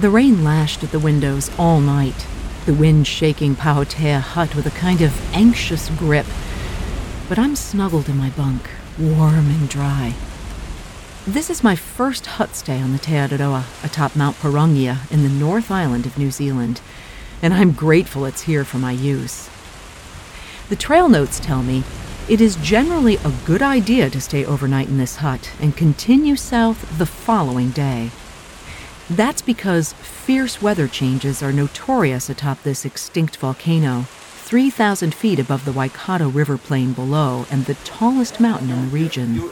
The rain lashed at the windows all night, the wind shaking Pahautea Hut with a kind of anxious grip. But I'm snuggled in my bunk, warm and dry. This is my first hut stay on the Te Araroa, atop Mount Pirongia in the North Island of New Zealand, and I'm grateful it's here for my use. The trail notes tell me it is generally a good idea to stay overnight in this hut and continue south the following day. That's because fierce weather changes are notorious atop this extinct volcano, 3,000 feet above the Waikato River plain below and the tallest mountain in the region.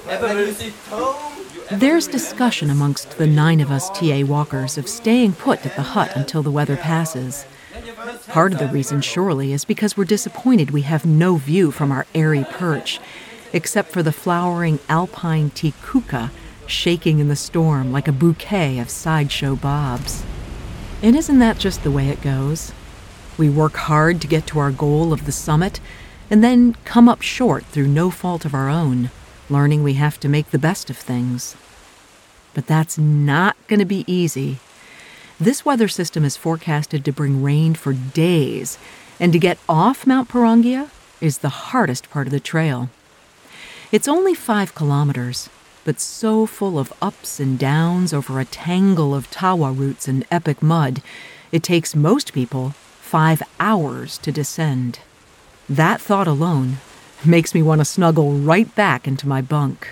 There's discussion amongst the nine of us TA walkers of staying put at the hut until the weather passes. Part of the reason, surely, is because we're disappointed we have no view from our airy perch, except for the flowering alpine tikuka shaking in the storm like a bouquet of sideshow bobs. And isn't that just the way it goes? We work hard to get to our goal of the summit, and then come up short through no fault of our own, learning we have to make the best of things. But that's not going to be easy. This weather system is forecasted to bring rain for days, and to get off Mount Pirongia is the hardest part of the trail. It's only five kilometers, but so full of ups and downs over a tangle of tawa roots and epic mud, it takes most people five hours to descend. That thought alone makes me want to snuggle right back into my bunk.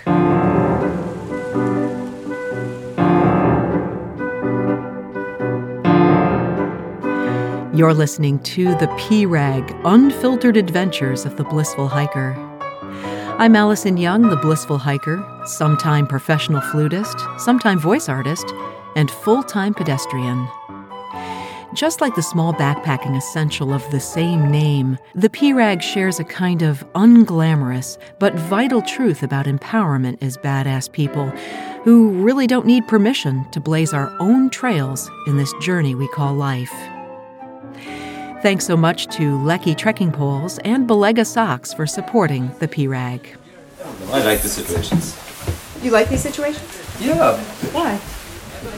You're listening to the P-Rag Unfiltered Adventures of the Blissful Hiker. I'm Alison Young, the blissful hiker, sometime professional flutist, sometime voice artist, and full time pedestrian. Just like the small backpacking essential of the same name, the P-Rag shares a kind of unglamorous but vital truth about empowerment as badass people who really don't need permission to blaze our own trails in this journey we call life. Thanks so much to Leki Trekking Poles and Balega Socks for supporting the P-Rag. I like the situations. You like these situations? Yeah, Why?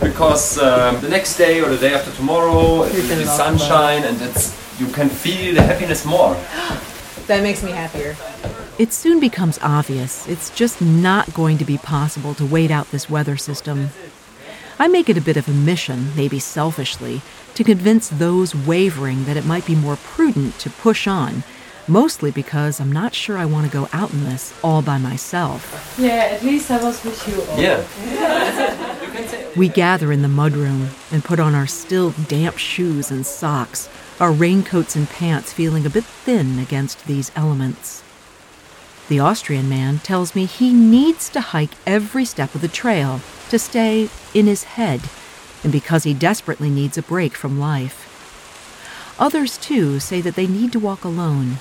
because um, the next day or the day after tomorrow, it will be sunshine and it's you can feel the happiness more. That makes me happier. It soon becomes obvious it's just not going to be possible to wait out this weather system. I make it a bit of a mission, maybe selfishly, to convince those wavering that it might be more prudent to push on, mostly because I'm not sure I want to go out in this all by myself. Yeah, at least I was with you. all. Yeah. We gather in the mudroom and put on our still damp shoes and socks, our raincoats and pants feeling a bit thin against these elements. The Austrian man tells me he needs to hike every step of the trail to stay in his head, and because he desperately needs a break from life. Others, too, say that they need to walk alone,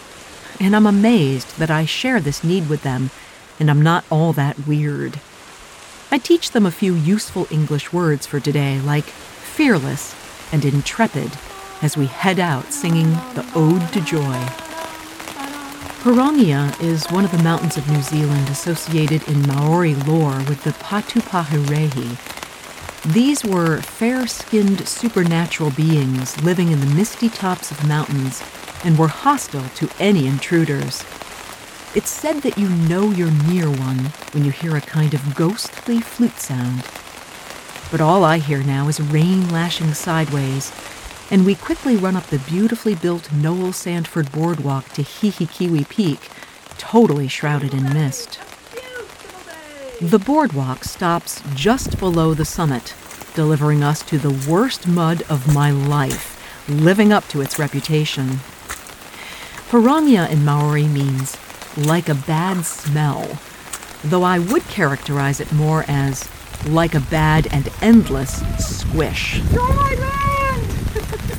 and I'm amazed that I share this need with them, and I'm not all that weird. I teach them a few useful English words for today, like fearless and intrepid, as we head out singing the Ode to Joy. Pirongia is one of the mountains of New Zealand associated in Maori lore with the Patupaiarehe. These were fair skinned supernatural beings living in the misty tops of mountains and were hostile to any intruders. It's said that you know you're near one when you hear a kind of ghostly flute sound. But all I hear now is rain lashing sideways, and we quickly run up the beautifully built Noel Sandford boardwalk to Hihikiwi Peak, totally shrouded in mist. The boardwalk stops just below the summit, delivering us to the worst mud of my life, living up to its reputation. Pirongia in Maori means like a bad smell, though I would characterize it more as like a bad and endless squish.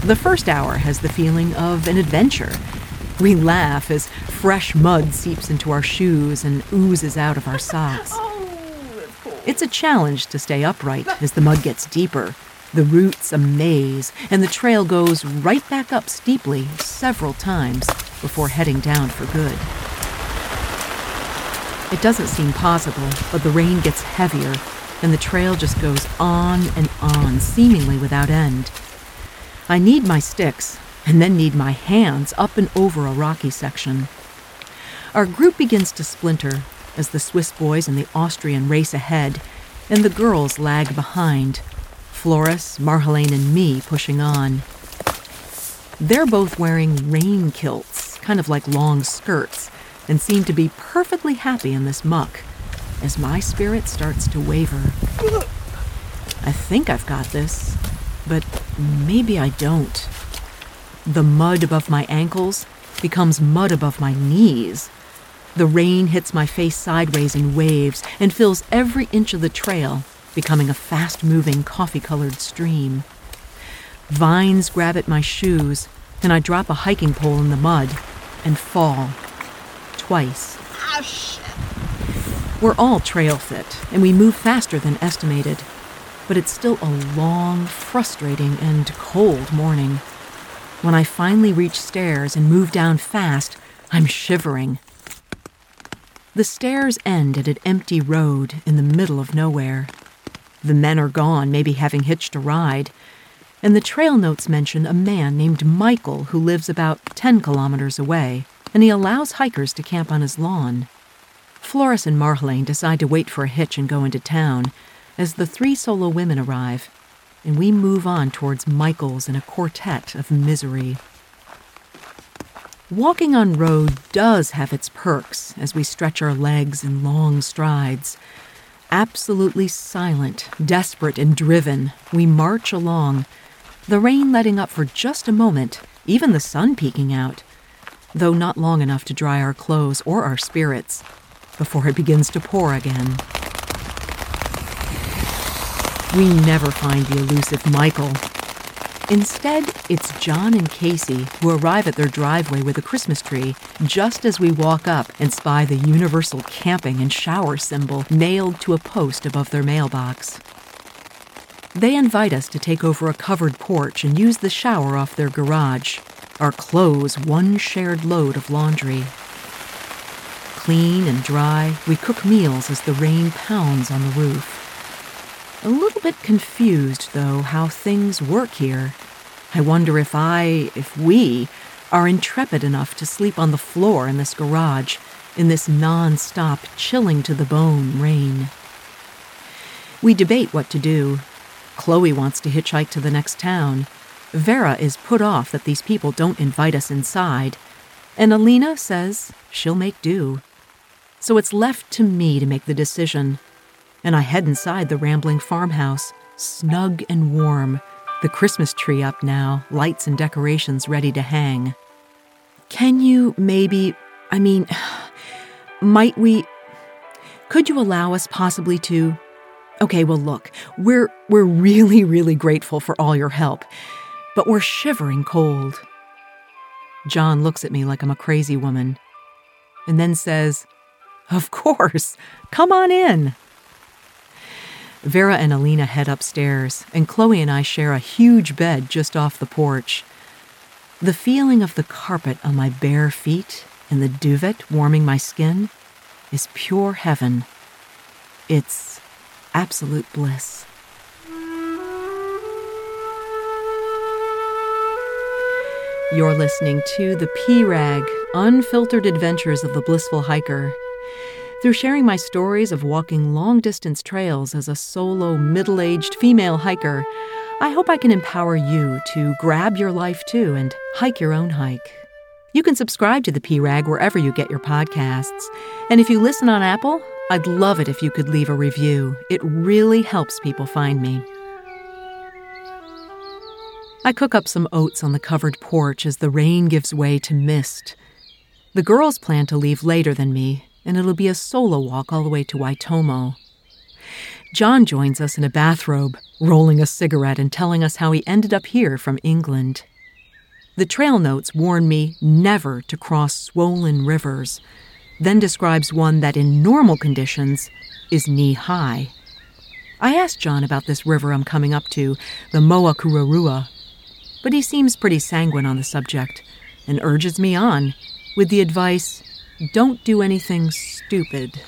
The first hour has the feeling of an adventure. We laugh as fresh mud seeps into our shoes and oozes out of our socks. Oh, it's a challenge to stay upright as the mud gets deeper. The roots a maze, and the trail goes right back up steeply several times before heading down for good. It doesn't seem possible, but the rain gets heavier, and the trail just goes on and on, seemingly without end. I need my sticks, and then need my hands up and over a rocky section. Our group begins to splinter as the Swiss boys and the Austrian race ahead, and the girls lag behind. Floris, Marjolaine, and me pushing on. They're both wearing rain kilts, kind of like long skirts, and seem to be perfectly happy in this muck as my spirit starts to waver. I think I've got this, but maybe I don't. The mud above my ankles becomes mud above my knees. The rain hits my face sideways in waves and fills every inch of the trail, becoming a fast moving coffee colored stream. Vines grab at my shoes, and I drop a hiking pole in the mud and fall. Twice. Oh, shit. We're all trail fit, and we move faster than estimated. But it's still a long, frustrating, and cold morning. When I finally reach stairs and move down fast, I'm shivering. The stairs end at an empty road in the middle of nowhere. The men are gone, maybe having hitched a ride, and the trail notes mention a man named Michael who lives about 10 kilometers away, and he allows hikers to camp on his lawn. Floris and Marjolaine decide to wait for a hitch and go into town as the three solo women arrive, and we move on towards Michael's in a quartet of misery. Walking on road does have its perks as we stretch our legs in long strides. Absolutely silent, desperate, and driven, we march along, the rain letting up for just a moment, even the sun peeking out, though not long enough to dry our clothes or our spirits before it begins to pour again. We never find the elusive Michael. Instead, it's John and Casey who arrive at their driveway with a Christmas tree just as we walk up and spy the universal camping and shower symbol nailed to a post above their mailbox. They invite us to take over a covered porch and use the shower off their garage, our clothes one shared load of laundry. Clean and dry, we cook meals as the rain pounds on the roof. A little bit confused, though, how things work here. I wonder if I, if we, are intrepid enough to sleep on the floor in this garage, in this non stop, chilling to the bone rain. We debate what to do. Chloe wants to hitchhike to the next town. Vera is put off that these people don't invite us inside. And Alina says she'll make do so it's left to me to make the decision. And I head inside the rambling farmhouse, snug and warm, the Christmas tree up now, lights and decorations ready to hang. Can you maybe, I mean, might we, could you allow us possibly to? Okay, well, look, we're, we're really, really grateful for all your help, but we're shivering cold. John looks at me like I'm a crazy woman and then says, of course. Come on in. Vera and Alina head upstairs, and Chloe and I share a huge bed just off the porch. The feeling of the carpet on my bare feet and the duvet warming my skin is pure heaven. It's absolute bliss. You're listening to The P Rag Unfiltered Adventures of the Blissful Hiker. Through sharing my stories of walking long distance trails as a solo, middle aged female hiker, I hope I can empower you to grab your life too and hike your own hike. You can subscribe to the P Rag wherever you get your podcasts. And if you listen on Apple, I'd love it if you could leave a review. It really helps people find me. I cook up some oats on the covered porch as the rain gives way to mist. The girls plan to leave later than me, and it'll be a solo walk all the way to Waitomo. John joins us in a bathrobe, rolling a cigarette and telling us how he ended up here from England. The trail notes warn me never to cross swollen rivers, then describes one that in normal conditions is knee high. I asked John about this river I'm coming up to, the Moakurarua, but he seems pretty sanguine on the subject and urges me on with the advice don't do anything stupid.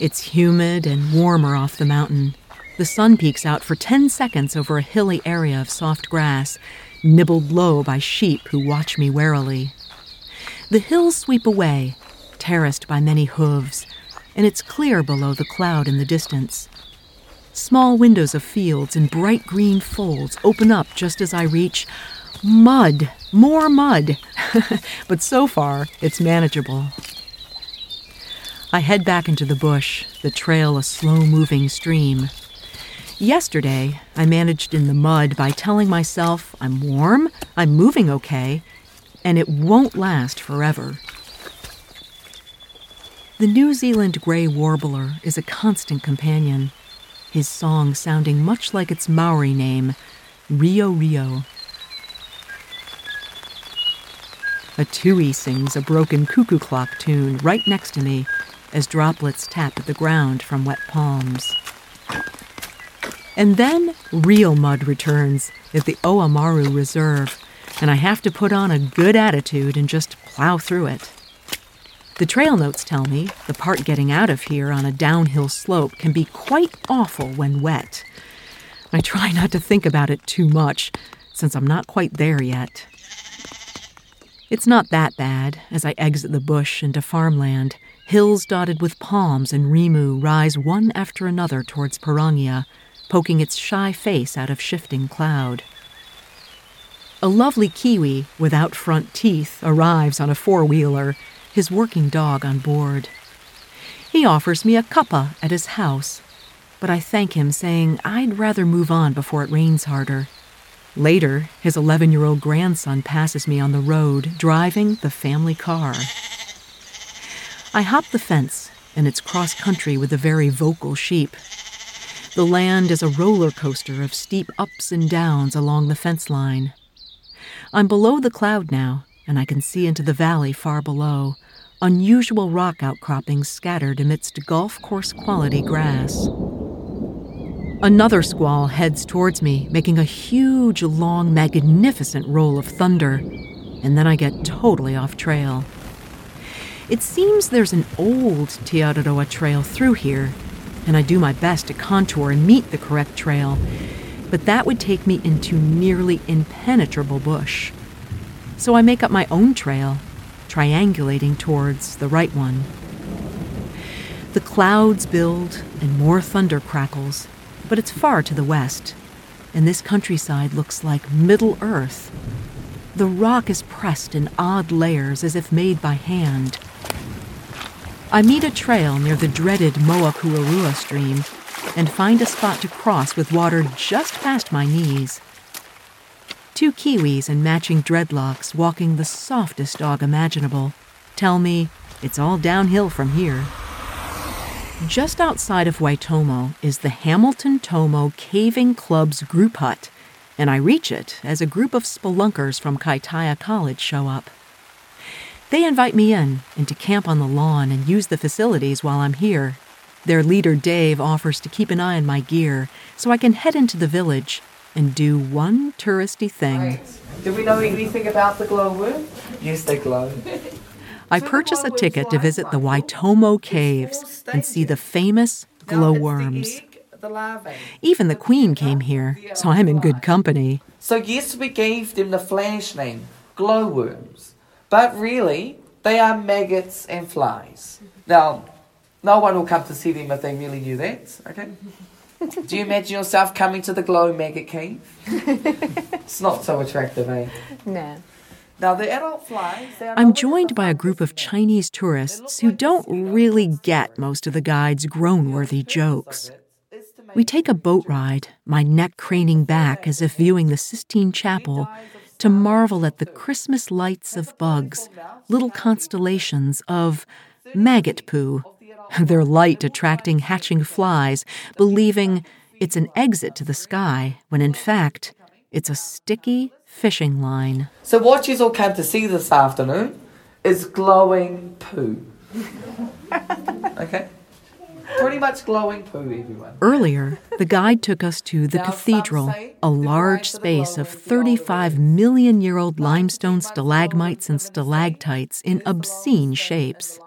It's humid and warmer off the mountain. The sun peeks out for 10 seconds over a hilly area of soft grass, nibbled low by sheep who watch me warily. The hills sweep away, terraced by many hooves, and it's clear below the cloud in the distance. Small windows of fields in bright green folds open up just as I reach mud, more mud. but so far, it's manageable. I head back into the bush, the trail a slow moving stream. Yesterday, I managed in the mud by telling myself I'm warm, I'm moving okay, and it won't last forever. The New Zealand gray warbler is a constant companion, his song sounding much like its Maori name, riroriro. A tui sings a broken cuckoo clock tune right next to me as droplets tap at the ground from wet palms. And then real mud returns at the Oamaru Reserve, and I have to put on a good attitude and just plow through it. The trail notes tell me the part getting out of here on a downhill slope can be quite awful when wet. I try not to think about it too much, since I'm not quite there yet. It's not that bad as I exit the bush into farmland. Hills dotted with palms and rimu rise one after another towards Pirongia, poking its shy face out of shifting cloud. A lovely Kiwi without front teeth arrives on a four wheeler, his working dog on board. He offers me a cuppa at his house, but I thank him, saying I'd rather move on before it rains harder. Later, his 11 year old grandson passes me on the road, driving the family car. I hop the fence, and it's cross country with a very vocal sheep. The land is a roller coaster of steep ups and downs along the fence line. I'm below the cloud now, and I can see into the valley far below, unusual rock outcroppings scattered amidst golf course quality grass. Another squall heads towards me, making a huge, long, magnificent roll of thunder, and then I get totally off trail. It seems there's an old Te trail through here, and I do my best to contour and meet the correct trail, but that would take me into nearly impenetrable bush. So I make up my own trail, triangulating towards the right one. The clouds build and more thunder crackles, but it's far to the west, and this countryside looks like Middle Earth. The rock is pressed in odd layers as if made by hand. I meet a trail near the dreaded Moakurarua stream and find a spot to cross with water just past my knees. Two Kiwis in matching dreadlocks walking the softest dog imaginable tell me it's all downhill from here. Just outside of Waitomo is the Hamilton Tomo Caving Club's group hut, and I reach it as a group of spelunkers from Kaitaia College show up. They invite me in and to camp on the lawn and use the facilities while I'm here. Their leader, Dave, offers to keep an eye on my gear so I can head into the village and do one touristy thing. Right. Do we know anything about the glowworm? Yes, they glow. I purchase a ticket to visit the Waitomo Caves and see the famous glowworms. Even the Queen came here, so I'm in good company. So, yes, we gave them the flash name, glowworms. But really, they are maggots and flies. Now, no one will come to see them if they really knew that, okay? Do you imagine yourself coming to the glow maggot cave? it's not so attractive, eh? Nah. Now, the adult flies. I'm joined by a group of Chinese tourists who don't really get most of the guide's groan worthy jokes. We take a boat ride, my neck craning back as if viewing the Sistine Chapel to marvel at the Christmas lights of bugs, little constellations of maggot poo, their light attracting hatching flies, believing it's an exit to the sky when in fact it's a sticky fishing line. So, what you all came to see this afternoon is glowing poo. okay? Pretty much glowing poo, everyone. Earlier, the guide took us to the cathedral, a large space of 35 million year old limestone stalagmites and stalactites in obscene shapes.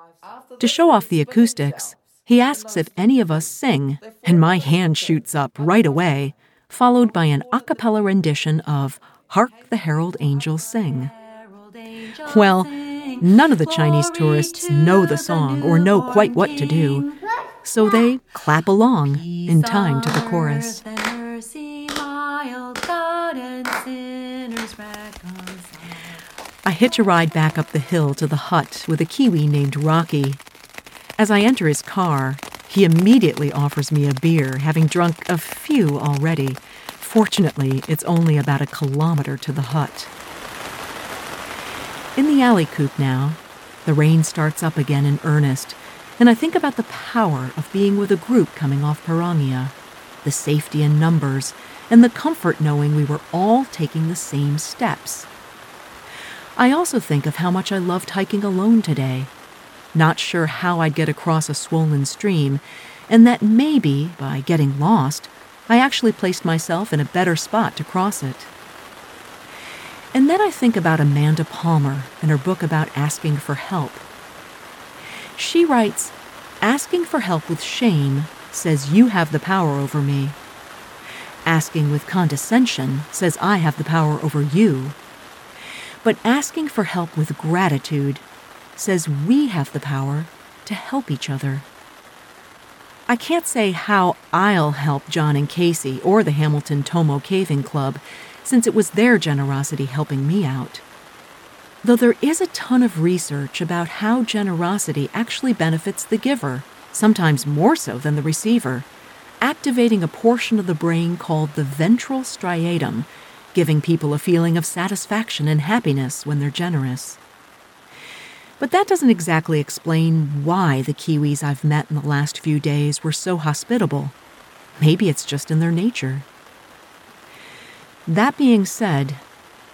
To show off the acoustics, He asks if any of us sing, and my hand shoots up right away, followed by an a cappella rendition of Hark the Herald Angels Sing. Well, none of the Chinese tourists know the song or know quite what to do, so they clap along in time to the chorus. I hitch a ride back up the hill to the hut with a Kiwi named Rocky. As I enter his car, he immediately offers me a beer, having drunk a few already. Fortunately, it's only about a kilometer to the hut. In the alley coop now, the rain starts up again in earnest, and I think about the power of being with a group coming off Pirongia, the safety in numbers, and the comfort knowing we were all taking the same steps. I also think of how much I loved hiking alone today, not sure how I'd get across a swollen stream, and that maybe, by getting lost, I actually placed myself in a better spot to cross it. And then I think about Amanda Palmer and her book about asking for help. She writes Asking for help with shame says you have the power over me. Asking with condescension says I have the power over you. But asking for help with gratitude says we have the power to help each other. I can't say how I'll help John and Casey or the Hamilton Tomo Caving Club, since it was their generosity helping me out. Though there is a ton of research about how generosity actually benefits the giver, sometimes more so than the receiver, activating a portion of the brain called the ventral striatum, giving people a feeling of satisfaction and happiness when they're generous. But that doesn't exactly explain why the Kiwis I've met in the last few days were so hospitable. Maybe it's just in their nature. That being said,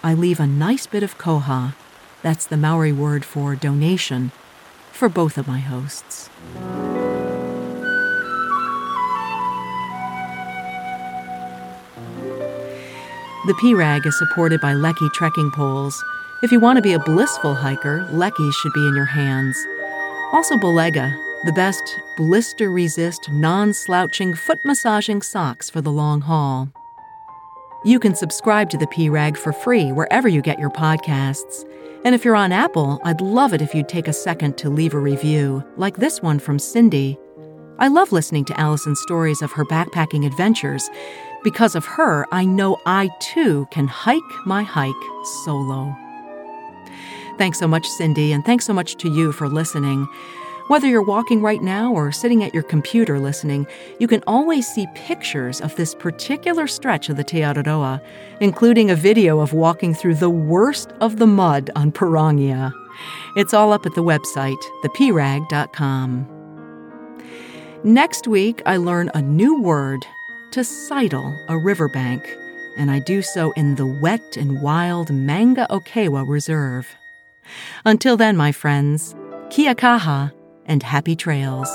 I leave a nice bit of koha, that's the Maori word for donation, for both of my hosts. The P-Rag is supported by Leki trekking poles if you want to be a blissful hiker, Leki should be in your hands. Also, Balega, the best blister resist, non slouching, foot massaging socks for the long haul. You can subscribe to the P Rag for free wherever you get your podcasts. And if you're on Apple, I'd love it if you'd take a second to leave a review, like this one from Cindy. I love listening to Alison's stories of her backpacking adventures. Because of her, I know I too can hike my hike solo. Thanks so much, Cindy, and thanks so much to you for listening. Whether you're walking right now or sitting at your computer listening, you can always see pictures of this particular stretch of the Te Araroa, including a video of walking through the worst of the mud on Pirongia. It's all up at the website, theprag.com. Next week, I learn a new word to sidle a riverbank, and I do so in the wet and wild Mangaokewa Reserve. Until then, my friends, kia kaha and happy trails.